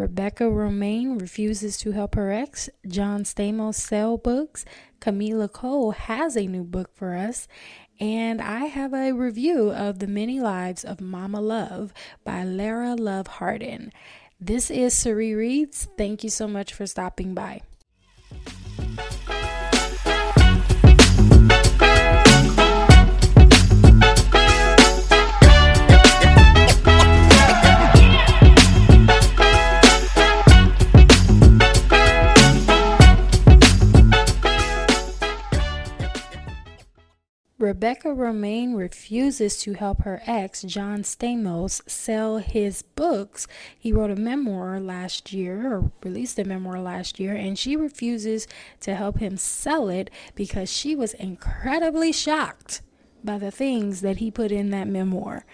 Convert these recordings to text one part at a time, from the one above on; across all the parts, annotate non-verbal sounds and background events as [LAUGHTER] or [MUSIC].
Rebecca Romijn refuses to help her ex. John Stamos sell books. Kamilah Cole has a new book for us. And I have a review of The Many Lives of Mama Love by Lara Love Hardin. This is Sarie Reads. Thank you so much for stopping by. Rebecca Romijn refuses to help her ex, John Stamos, sell his books. He wrote a memoir last year, or released a memoir last year, and she refuses to help him sell it because she was incredibly shocked by the things that he put in that memoir.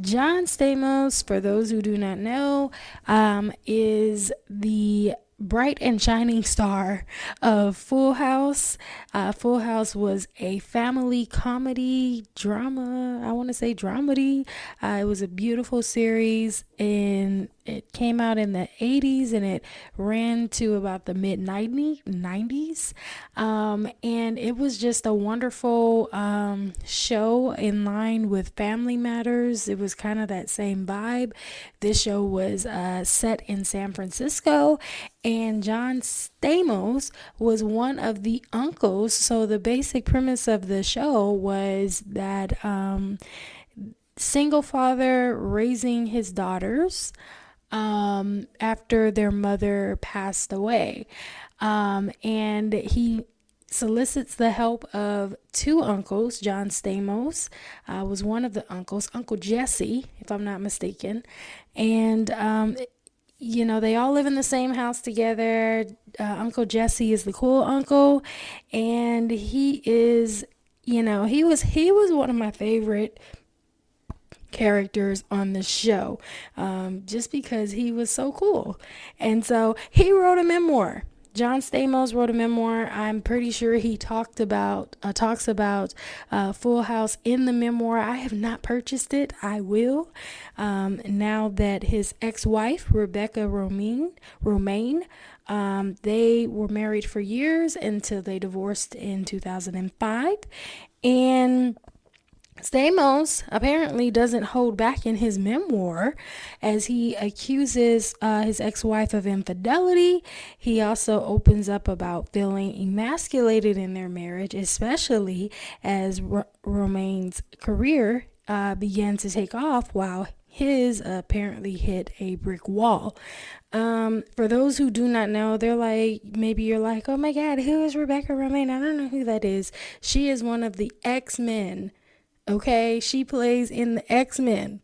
John Stamos, for those who do not know, um, is the bright and shining star of Full House. Uh, Full House was a family comedy drama. I want to say dramedy. Uh, it was a beautiful series, and it came out in the 80s and it ran to about the mid 90s. Um, and it was just a wonderful um, show in line with Family Matters. It was kind of that same vibe. This show was uh, set in San Francisco, and John Stamos was one of the uncles. So the basic premise of the show was that. Um, single father raising his daughters um, after their mother passed away. Um, and he solicits the help of two uncles. John Stamos uh, was one of the uncles, Uncle Jesse, if I'm not mistaken. And, um, you know, they all live in the same house together. Uh, uncle Jesse is the cool uncle, and he is, you know, he was he was one of my favorite characters on the show um, just because he was so cool. And so he wrote a memoir. John Stamos wrote a memoir. I'm pretty sure he talked about uh, talks about uh, Full House in the memoir. I have not purchased it. I will. Um, now that his ex-wife Rebecca Romijn Romijn um, they were married for years until they divorced in 2005, and Stamos apparently doesn't hold back in his memoir as he accuses uh, his ex wife of infidelity. He also opens up about feeling emasculated in their marriage, especially as R- Romijn's career uh, began to take off while his apparently hit a brick wall. Um, for those who do not know, they're like, maybe you're like, oh my God, who is Rebecca Romijn? I don't know who that is. She is one of the X Men Okay, she plays in the X Men,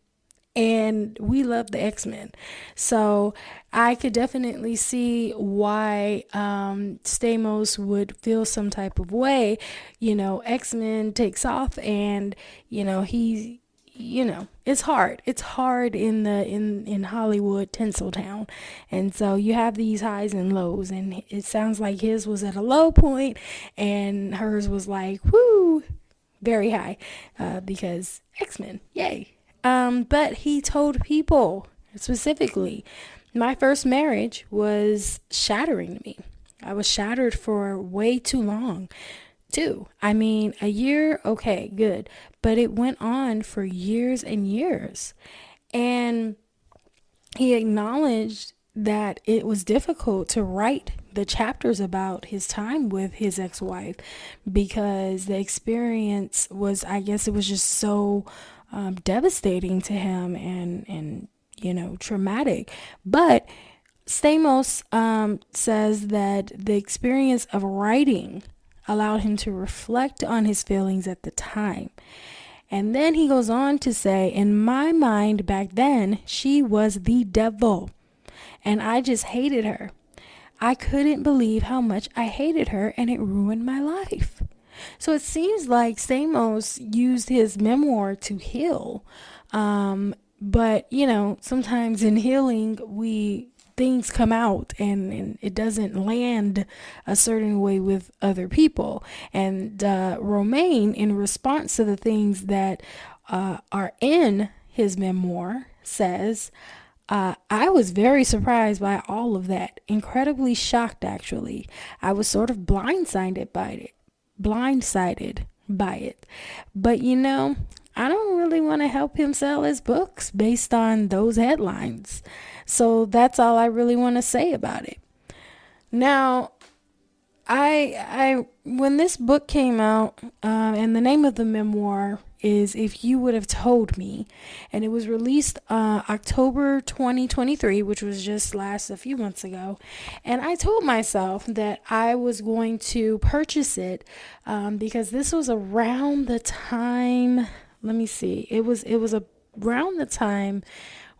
and we love the X Men. So I could definitely see why um, Stamos would feel some type of way. You know, X Men takes off, and you know he you know it's hard it's hard in the in in hollywood tinseltown and so you have these highs and lows and it sounds like his was at a low point and hers was like whoo very high uh, because X Men, yay. Um, but he told people specifically, my first marriage was shattering to me. I was shattered for way too long, too. I mean, a year, okay, good. But it went on for years and years. And he acknowledged that it was difficult to write the chapters about his time with his ex-wife because the experience was i guess it was just so um, devastating to him and and you know traumatic. But stamos um, says that the experience of writing allowed him to reflect on his feelings at the time. And then he goes on to say in my mind back then she was the devil and i just hated her I couldn't believe how much I hated her and it ruined my life. So it seems like Stamos used his memoir to heal. Um, but, you know, sometimes in healing, we things come out and, and, it doesn't land a certain way with other people. And uh, Romijn, in response to the things that uh, are in his memoir, says, uh, I was very surprised by all of that. Incredibly shocked, actually. I was sort of blindsided by it. Blindsided by it. But you know, I don't really want to help him sell his books based on those headlines. So that's all I really want to say about it. Now, I I when this book came out, uh, and the name of the memoir is If You Would Have Told Me. And it was released uh, October 2023, which was just last a few months ago. And I told myself that I was going to purchase it um, because this was around the time, let me see, it was, it was around the time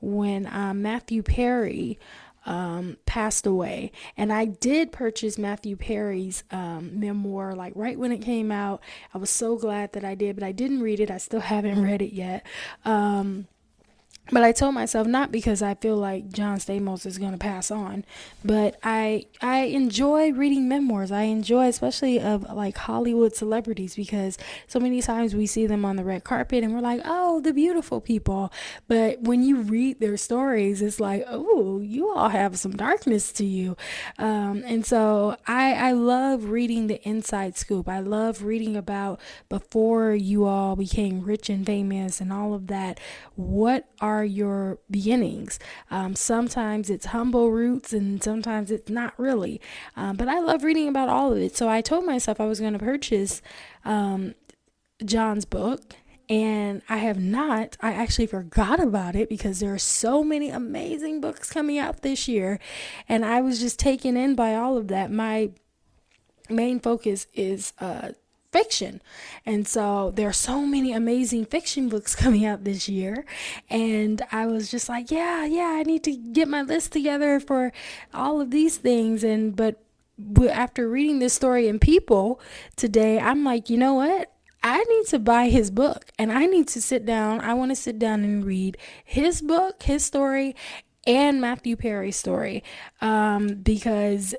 when uh, Matthew Perry um, passed away. And I did purchase Matthew Perry's um, memoir like right when it came out. I was so glad that I did, but I didn't read it. I still [LAUGHS] haven't read it yet. Um, but I told myself not because I feel like John Stamos is going to pass on, but I I enjoy reading memoirs. I enjoy especially of like Hollywood celebrities because so many times we see them on the red carpet and we're like, "Oh, the beautiful people." But when you read their stories, it's like, "Oh, you all have some darkness to you." Um, and so I I love reading the inside scoop. I love reading about before you all became rich and famous and all of that. What are are your beginnings. Um, sometimes it's humble roots and sometimes it's not really. Um, but I love reading about all of it. So I told myself I was going to purchase um, John's book. And I have not. I actually forgot about it because there are so many amazing books coming out this year. And I was just taken in by all of that. My main focus is uh, fiction. And so there are so many amazing fiction books [LAUGHS] coming out this year. And I was just like, yeah, yeah, I need to get my list together for all of these things. And, but after reading this story in People today, I'm like, you know what? I need to buy his book and I need to sit down. I want to sit down and read his book, his story, and Matthew Perry's story um, because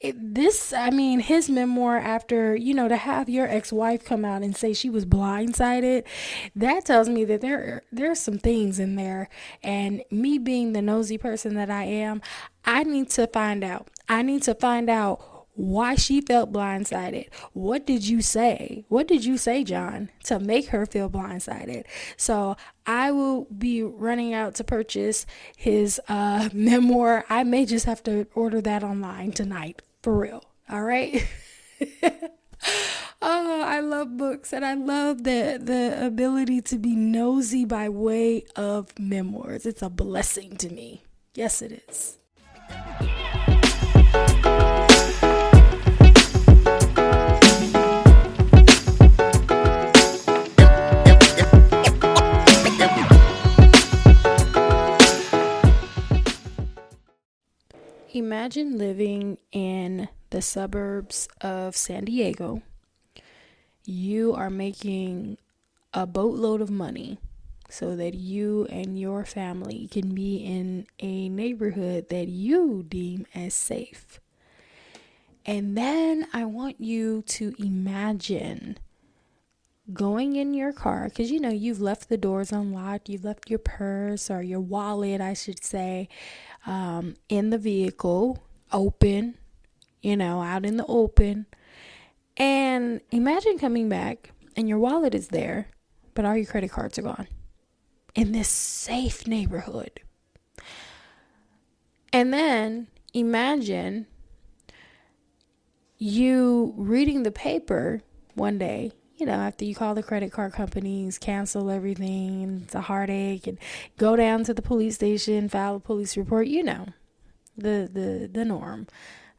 it, this i mean his memoir after you know to have your ex-wife come out and say she was blindsided that tells me that there there's some things in there and me being the nosy person that i am i need to find out i need to find out why she felt blindsided. What did you say? What did you say, John, to make her feel blindsided? So I will be running out to purchase his uh, [LAUGHS] memoir. I may just have to order that online tonight for real. All right. [LAUGHS] oh, I love books and I love the the ability to be nosy by way of memoirs. It's a blessing to me. Yes, it is. Imagine living in the suburbs of San Diego. You are making a boatload of money so that you and your family can be in a neighborhood that you deem as safe. And then I want you to imagine going in your car because you know you've left the doors unlocked, you've left your purse or your wallet, I should say, um, in the vehicle, open, you know, out in the open. And imagine coming back and your wallet is there, but all your credit cards are gone in this safe neighborhood. And then imagine you reading the paper one day you know, after you call the credit card companies, cancel everything, it's a heartache, and go down to the police station, file a police report, you know, the the the norm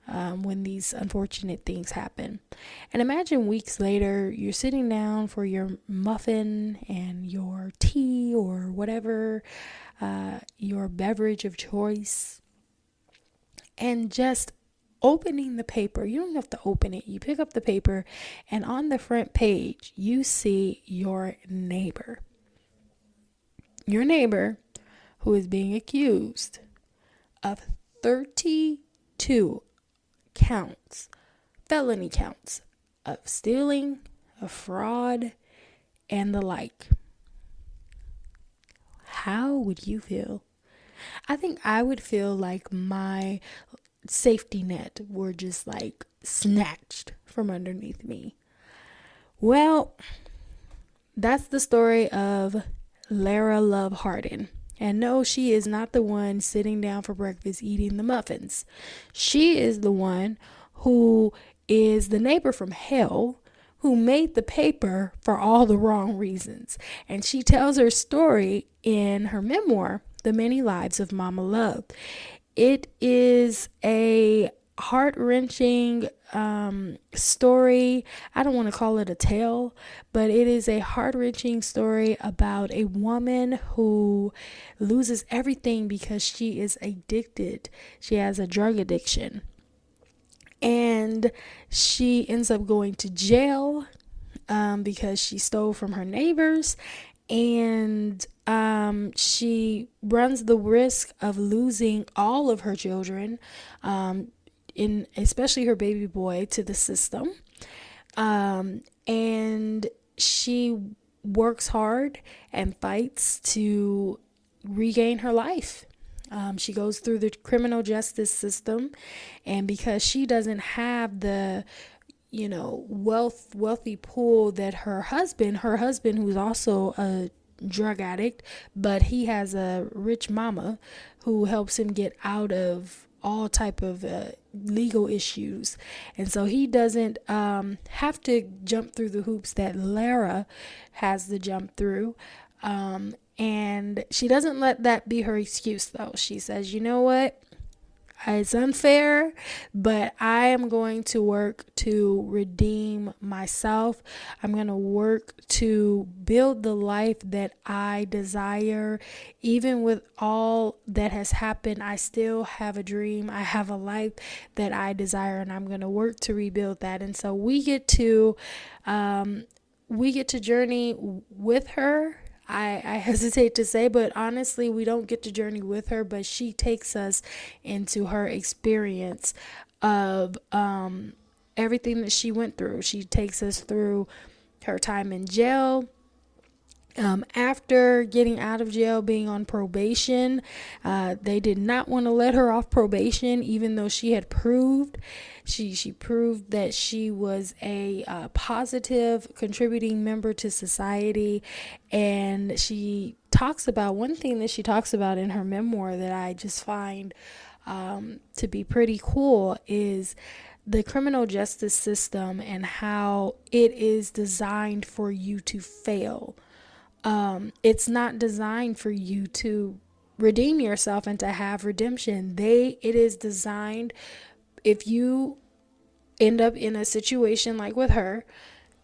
um, when these unfortunate things happen. And imagine weeks later, you're sitting down for your muffin and your tea or whatever uh, your beverage of choice, and just opening the paper, you don't have to open it. You pick up the paper, and on the front page, you see your neighbor. Your neighbor who is being accused of 32 counts, felony counts of stealing, of fraud, and the like. How would you feel? I think I would feel like my safety net were just like snatched from underneath me. Well, that's the story of Lara Love Hardin. And no, she is not the one sitting down for breakfast eating the muffins. She is the one who is the neighbor from hell who made the paper for all the wrong reasons. And she tells her story in her memoir, The Many Lives of Mama Love. It is a heart wrenching um, story. I don't want to call it a tale, but it is a heart wrenching story about a woman who loses everything because she is addicted. She has a drug addiction. And she ends up going to jail um, because she stole from her neighbors and um, she runs the risk of losing all of her children, um, in especially her baby boy, to the system. Um, and she works hard and fights to regain her life. Um, she goes through the criminal justice system, and because she doesn't have the you know wealth wealthy pool that her husband her husband who's also a drug addict but he has a rich mama who helps him get out of all type of uh, legal issues. And so he doesn't um, have to jump through the hoops that lara has to jump through. Um, and she doesn't let that be her excuse though. She says you know what it's unfair, but I am going to work to redeem myself. I'm going to work to build the life that I desire. Even with all that has happened, I still have a dream. I have a life that I desire, and I'm going to work to rebuild that. And so we get to, um, we get to journey with her I, I hesitate to say, but honestly, we don't get to journey with her, but she takes us into her experience of um, everything that she went through. She takes us through her time in jail. Um, after getting out of jail, being on probation, uh, they did not want to let her off probation, even though she had proved she she proved that she was a uh, positive contributing member to society, and she talks about one thing that she talks about in her memoir that I just find um, to be pretty cool is the criminal justice system and how it is designed for you to fail. Um, it's not designed for you to redeem yourself and to have redemption. They it is designed if you end up in a situation like with her,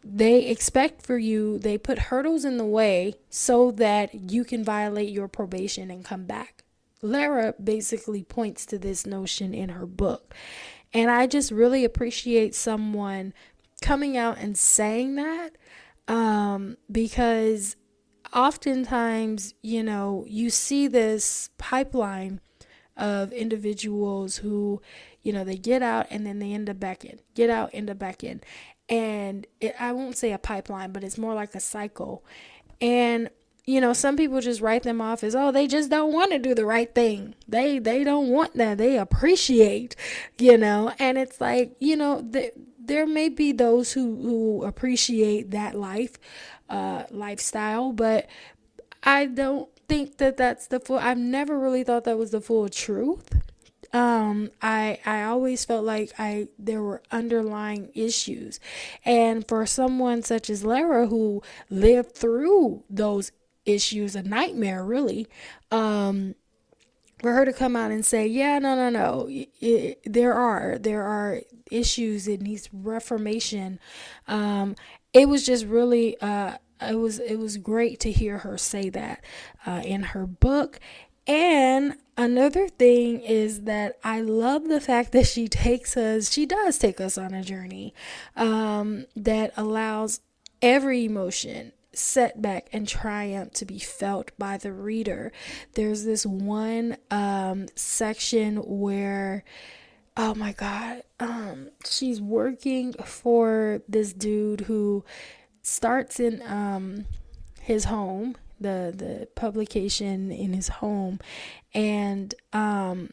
they expect for you, they put hurdles in the way so that you can violate your probation and come back. Lara basically points to this notion in her book. And I just really appreciate someone coming out and saying that um, because oftentimes, you know, you see this pipeline of individuals who, you know, they get out and then they end up back in, get out, end up back in. And it, I won't say a pipeline, but it's more like a cycle. And you know, some people just write them off as, oh, they just don't want to do the right thing. They they don't want that. They appreciate, you know, and it's like, you know, the, there may be those who who appreciate that life, uh, lifestyle, but I don't think that that's the full I've never really thought that was the full truth. Um I I always felt like I there were underlying issues. And for someone such as Lara who lived through those issues, a nightmare really, um for her to come out and say, "Yeah, no, no, no, it, there are there are issues. It needs reformation." Um, it was just really uh, it was it was great to hear her say that uh, in her book and another thing is that I love the fact that she takes us, she does take us on a journey um, that allows every emotion, setback, and triumph to be felt by the reader. There's this one um, section where, oh my God, um, she's working for this dude who starts in um, his home. the the publication in his home, and um,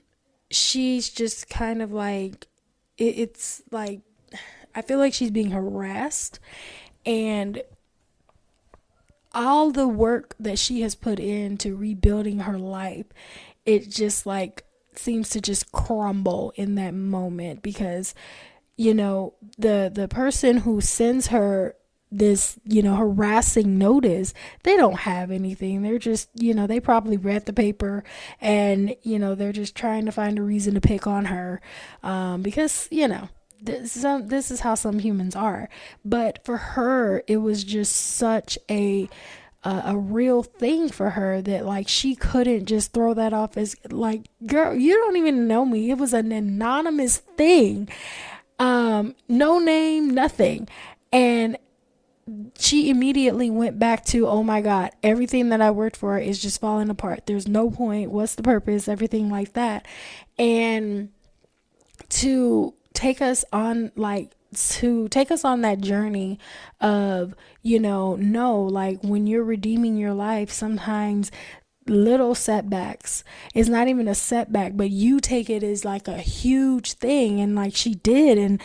she's just kind of like it, it's like I feel like she's being harassed, and all the work that she has put into rebuilding her life, it just like seems to just crumble in that moment because you know the the person who sends her this you know harassing notice they don't have anything. They're just you know they probably read the paper and you know they're just trying to find a reason to pick on her um, because you know this, some, this is how some humans are. But for her it was just such a a, a real thing for her that like she couldn't just throw that off as like girl you don't even know me. It was an anonymous thing. Um no name nothing. And she immediately went back to oh my god everything that i worked for is just falling apart. There's no point. What's the purpose? Everything like that. And to take us on like to take us on that journey of, you know, no, like when you're redeeming your life, sometimes little setbacks it's not even a setback but you take it as like a huge thing and like she did and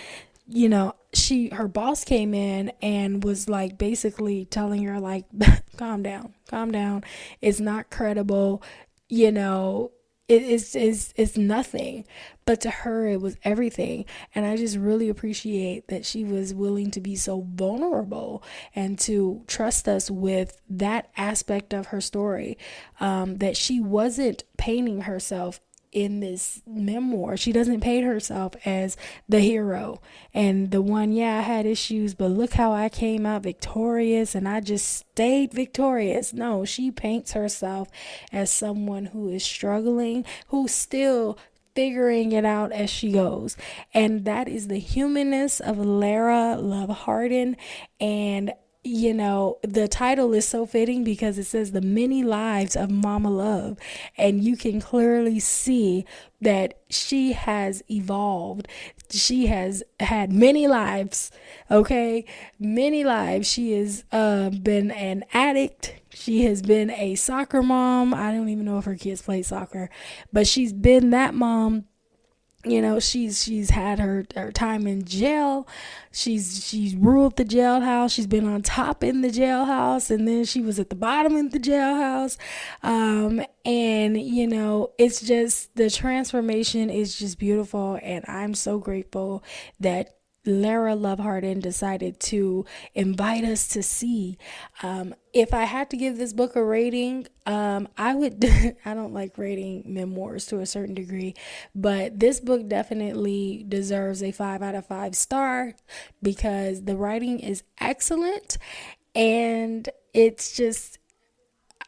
you know she her boss came in and was like basically telling her like [LAUGHS] calm down calm down. It's not credible you know it is is is nothing but to her it was everything. And i just really appreciate that she was willing to be so vulnerable and to trust us with that aspect of her story um, that she wasn't painting herself in this memoir. She doesn't paint herself as the hero and the one, yeah, I had issues, but look how I came out victorious and I just stayed victorious. No, she paints herself as someone who is struggling, who's still figuring it out as she goes. And that is the humanness of Lara Love Hardin. And you know, the title is so fitting because it says the many lives of Mama Love. And you can clearly see that she has evolved. She has had many lives, okay? Many lives. She has uh, been an addict. She has been a soccer mom. I don't even know if her kids play soccer, but she's been that mom you know she's she's had her her time in jail. She's she's ruled the jailhouse. She's been on top in the jailhouse. And then she was at the bottom in the jailhouse. Um and you know it's just the transformation is just beautiful. And i'm so grateful that Lara Love Hardin decided to invite us to see. Um, if I had to give this book a rating, um, I would. [LAUGHS] I don't like rating memoirs to a certain degree, but this book definitely deserves a five out of five star because the writing is excellent and it's just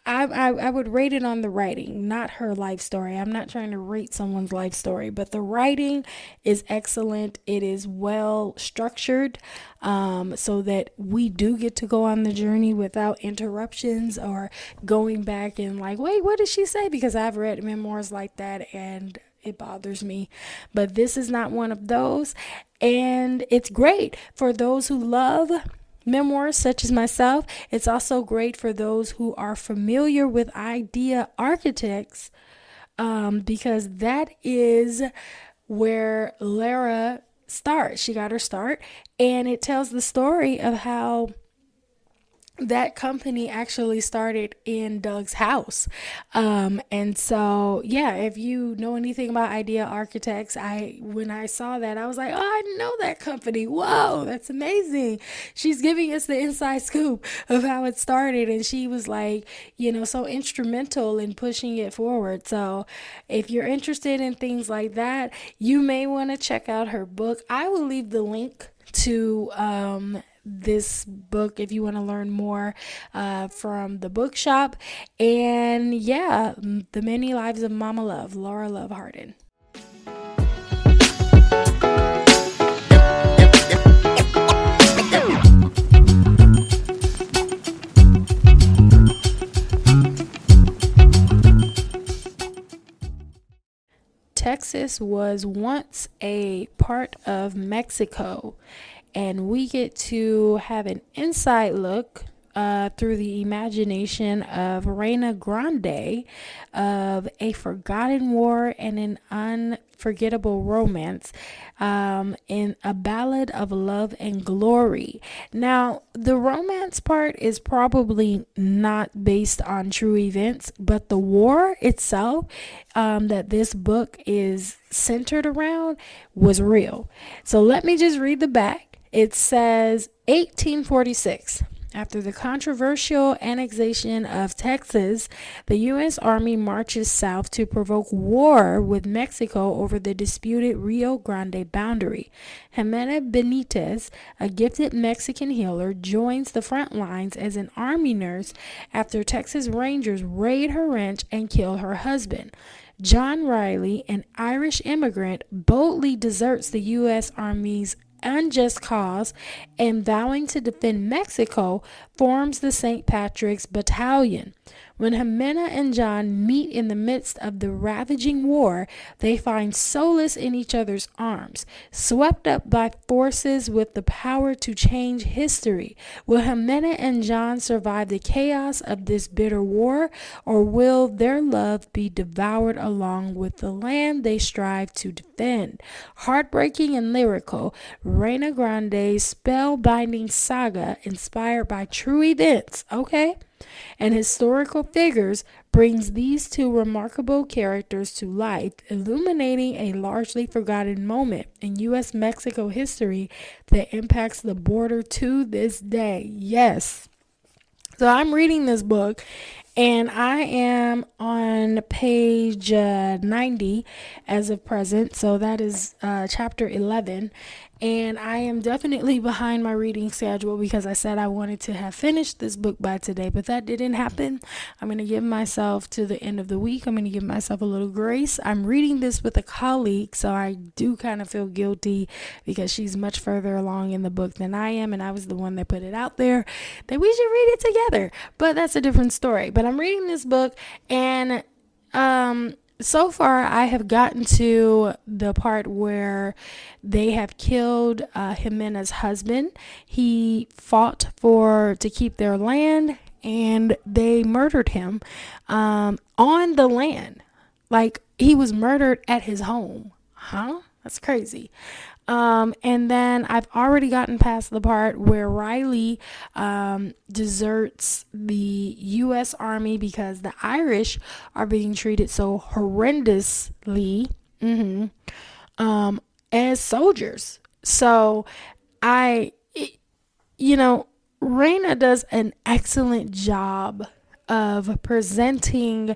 I, I, I would rate it on the writing, not her life story. I'm not trying to rate someone's life story, but the writing is excellent. It is well structured um, so that we do get to go on the journey without interruptions or going back and like, wait, what did she say? Because I've read memoirs like that and it bothers me. But this is not one of those. And it's great for those who love memoirs such as myself. It's also great for those who are familiar with idea architects um, because that is where Lara starts. She got her start, and it tells the story of how that company actually started in Doug's house. Um, and so, yeah, if you know anything about Idea Architects, I when I saw that, I was like, oh, I know that company. Whoa, that's amazing. She's giving us the inside [LAUGHS] scoop of how it started, and she was like, you know, so instrumental in pushing it forward. So, if you're interested in things like that, you may want to check out her book. I will leave the link to um, this book if you want to learn more uh, from the bookshop. And yeah, The Many Lives of Mama Love, Lara Love Hardin. Texas was once a part of Mexico and we get to have an inside look uh, through the imagination of Reyna Grande of a forgotten war and an unforgettable romance um, in a ballad of love and glory. Now, the romance part is probably not based on true events, but the war itself um, that this book is centered around was real. So let me just read the back. It says 1846. After the controversial annexation of Texas, the U.S. Army marches south to provoke war with Mexico over the disputed Rio Grande boundary. Jimena Benitez, a gifted Mexican healer, joins the front lines as an Army nurse after Texas Rangers raid her ranch and kill her husband. John Riley, an Irish immigrant, boldly deserts the U.S. Army's unjust cause and vowing to defend Mexico forms the St. Patrick's Battalion. When Jimena and John meet in the midst of the ravaging war, they find solace in each other's arms. Swept up by forces with the power to change history, will Jimena and John survive the chaos of this bitter war, or will their love be devoured along with the land they strive to defend? Heartbreaking and lyrical, Reyna Grande's spellbinding saga inspired by true events, okay? And historical figures brings these two remarkable characters to life, illuminating a largely forgotten moment in U.S. Mexico history that impacts the border to this day. Yes. So I'm reading this book and I am on page uh, 90 as of present. So that is uh, chapter 11 and I am definitely [LAUGHS] behind my reading schedule because I said I wanted to have finished this book by today, but that didn't happen. I'm going to give myself to the end of the week. I'm going to give myself a little grace. I'm reading this with a colleague, so I do kind of feel guilty because she's much further along in the book than I am, and I was the one that put it out there that we should read it together. But that's a different story. But I'm reading this book, and um so far I have gotten to the part where they have killed uh, Jimena's husband. He fought for to keep their land, and they murdered him um, on the land. Like he was murdered at his home. Huh? That's crazy. Um, and then I've already gotten past the part where Riley um, deserts the U.S. Army because the Irish are being treated so horrendously mm-hmm, um, as soldiers. So I, it, you know, Reyna does an excellent job of presenting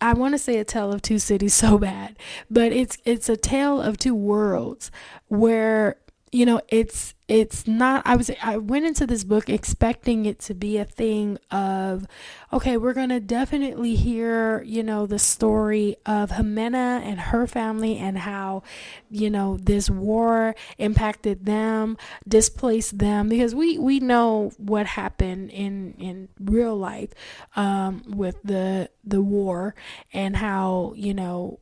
I want to say a tale of two cities so bad, but it's it's a tale of two worlds where you know it's it's not i was i went into this book expecting it to be a thing of okay we're gonna definitely hear you know the story of Jimena and her family and how you know this war impacted them displaced them because we we know what happened in in real life um, with the the war and how you know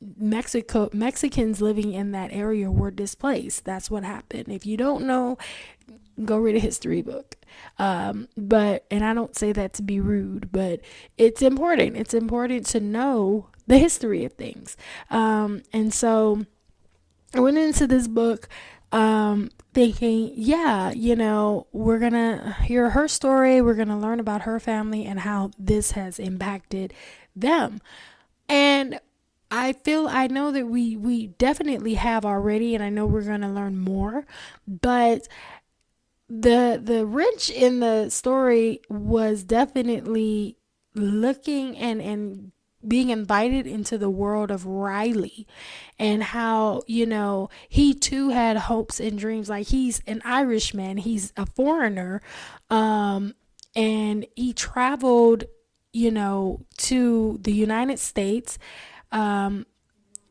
Mexico Mexicans living in that area were displaced. That's what happened. If you don't know, go read a history book. Um, but and I don't say that to be rude, but it's important. It's important to know the history of things. Um, and so I went into this book um, thinking, yeah, you know, we're gonna hear her story. We're gonna learn about her family and how this has impacted them. And I feel I know that we we definitely have already and I know we're going to learn more but the the wrench in the story was definitely looking and and being invited into the world of Riley and how, you know, he too had hopes and dreams. Like he's an Irishman, he's a foreigner, um, and he traveled, you know, to the United States um,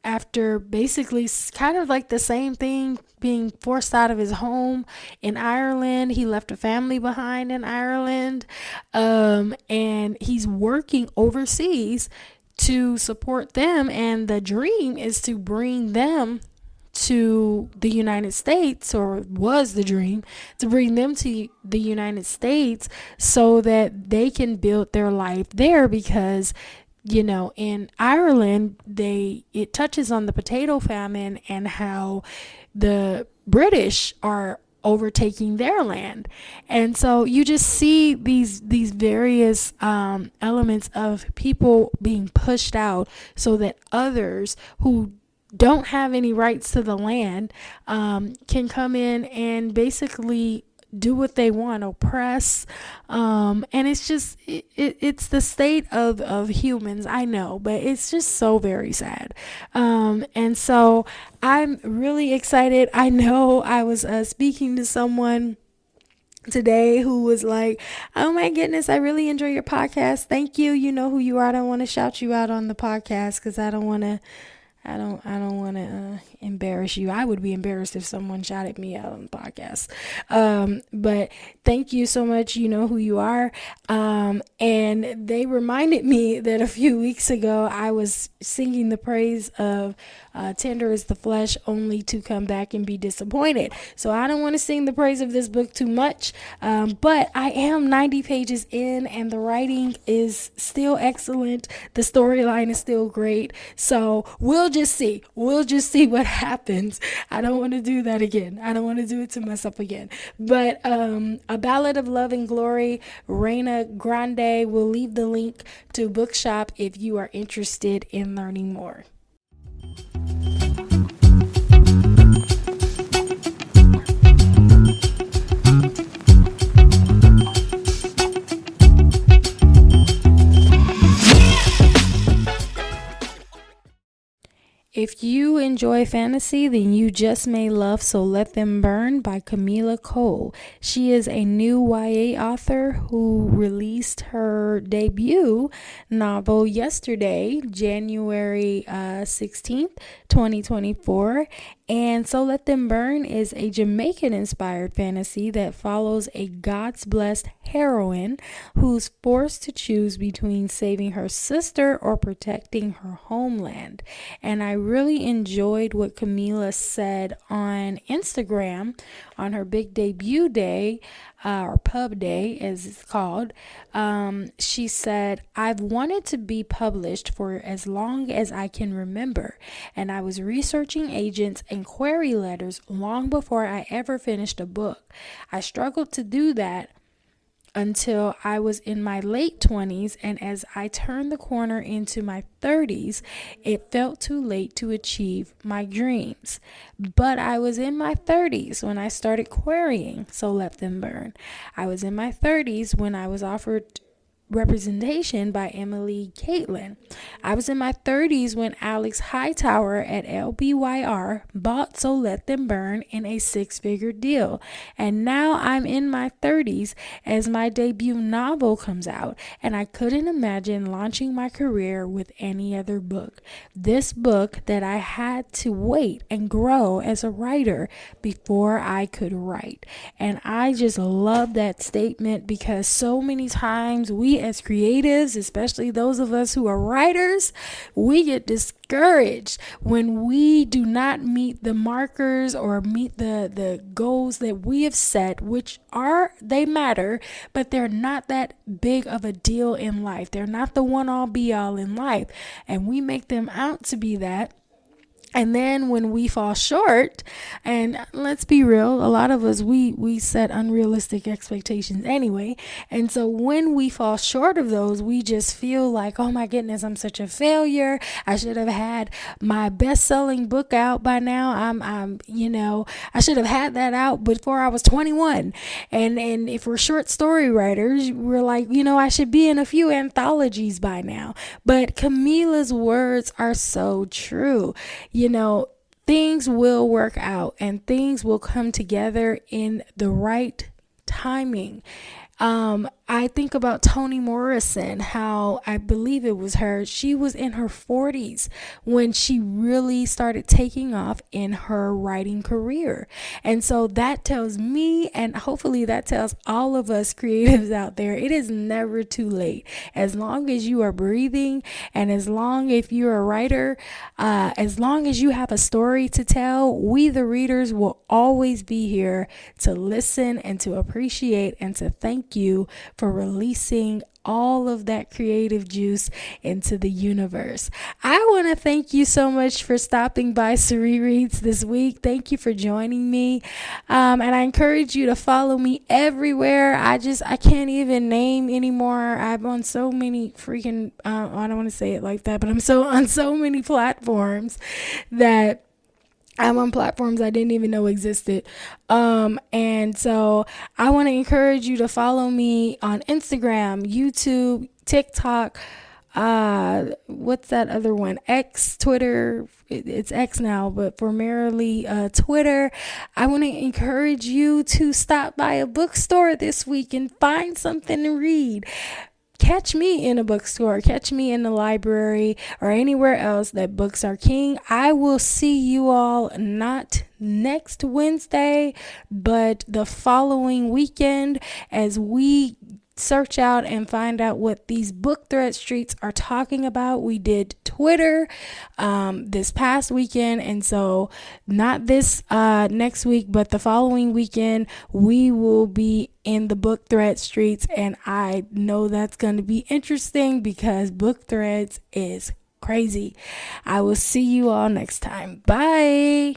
after basically kind of like the same thing being forced out of his home in Ireland. He left a family behind in Ireland. Um, and he's working overseas to support them. And the dream is to bring them to the United States, or was the dream to bring them to the United States so that they can build their life there because you know in Ireland they it touches on the potato famine and how the British are overtaking their land. And so you just see these these various um, elements of people being pushed out so that others who don't have any rights to the land um, can come in and basically do what they want, oppress, um, and it's just it, it, it's the state of of humans. I know, but it's just so very sad. Um, and so I'm really excited. I know I was uh, speaking to someone today who was like, Oh my goodness, I really enjoy your podcast. Thank you. You know who you are. I don't want to shout you out on the podcast because I don't want to I don't I don't want to uh, embarrass you. I would be embarrassed if someone shouted me out on the podcast. Um, but thank you so much. You know who you are. Um, and they reminded me that a few weeks ago I was singing the praise of uh, tender is the flesh, only to come back and be disappointed. So I don't want to sing the praise of this book too much, um, but I am 90 pages in, and the writing is still excellent. The storyline is still great. So we'll just see. We'll just see what [LAUGHS] happens. I don't want to do that again. I don't want to do it to myself again. But um, A Ballad of Love and Glory, Reyna Grande. We'll leave the link to Bookshop if you are interested in learning more. If you enjoy fantasy, then you just may love So Let Them Burn by Kamilah Cole. She is a new YA author who released her debut novel yesterday, January uh, 16th, 2024. And So Let Them Burn is a Jamaican inspired fantasy that follows a God's blessed heroine who's forced to choose between saving her sister or protecting her homeland. And I really enjoyed what Kamilah said on Instagram on her big debut day, uh, or pub day as it's called. Um, she said, I've wanted to be published for as long as I can remember, and I was researching agents and query letters long before I ever finished a book. I struggled to do that until I was in my late 20s. And as I turned the corner into my 30s, it felt too late to achieve my dreams. But I was in my 30s when I started querying, so let them burn. I was in my 30s when I was offered representation by Emily Caitlin. I was in my 30s when Alex Hightower at LBYR bought So Let Them Burn in a six figure deal. And now I'm in my 30s as my debut novel comes out, and I couldn't imagine launching my career with any other book. This book that I had to wait and grow as a writer before I could write. And I just love that statement because so many times we as creatives, especially those of us who are writers, we get discouraged when we do not meet the markers or meet the the goals that we have set, which are they matter, but they're not that big of a deal in life. They're not the one all be all in life, and we make them out to be that and then when we fall short and let's be real a lot of us we we set unrealistic expectations anyway. And so when we fall short of those we just feel like oh my goodness i'm such a failure. I should have had my best-selling book out by now. I'm i'm you know i should have had that out before i was 21 and and if we're short story writers we're like you know i should be in a few anthologies by now. But Kamilah's words are so true you know, things will work out and things will come together in the right timing. Um, I think about Toni Morrison, how I believe it was her. She was in her 40s when she really started taking off in her writing career. And so that tells me, and hopefully that tells all of us [LAUGHS] creatives out there, it is never too late. As long as you are breathing, and as long if you're a writer, uh, as long as you have a story to tell, we the readers will always be here to listen and to appreciate and to thank you for releasing all of that creative juice into the universe. I want to thank you so much for stopping by Sarie Reads this week. Thank you for joining me. Um, and I encourage you to follow me everywhere. I just, I can't even name anymore. I'm on so many freaking, uh, I don't want to say it like that, but I'm so [LAUGHS] on so many platforms that I'm on platforms I didn't even know existed. Um, and so I want to encourage you to follow me on Instagram, YouTube, TikTok. Uh, what's that other one? X, Twitter. It's X now, but primarily uh, Twitter. I want to encourage you to stop by a bookstore this week and find something to read catch me in a bookstore, catch me in the library or anywhere else that books are king. I will see you all not next Wednesday, but the following weekend as we search out and find out what these book thread streets are talking about. We did Twitter um, this past weekend, and so not this uh, next week, but the following weekend, we will be in the book thread streets, and I know that's going to be interesting because book threads is crazy. I will see you all next time. Bye.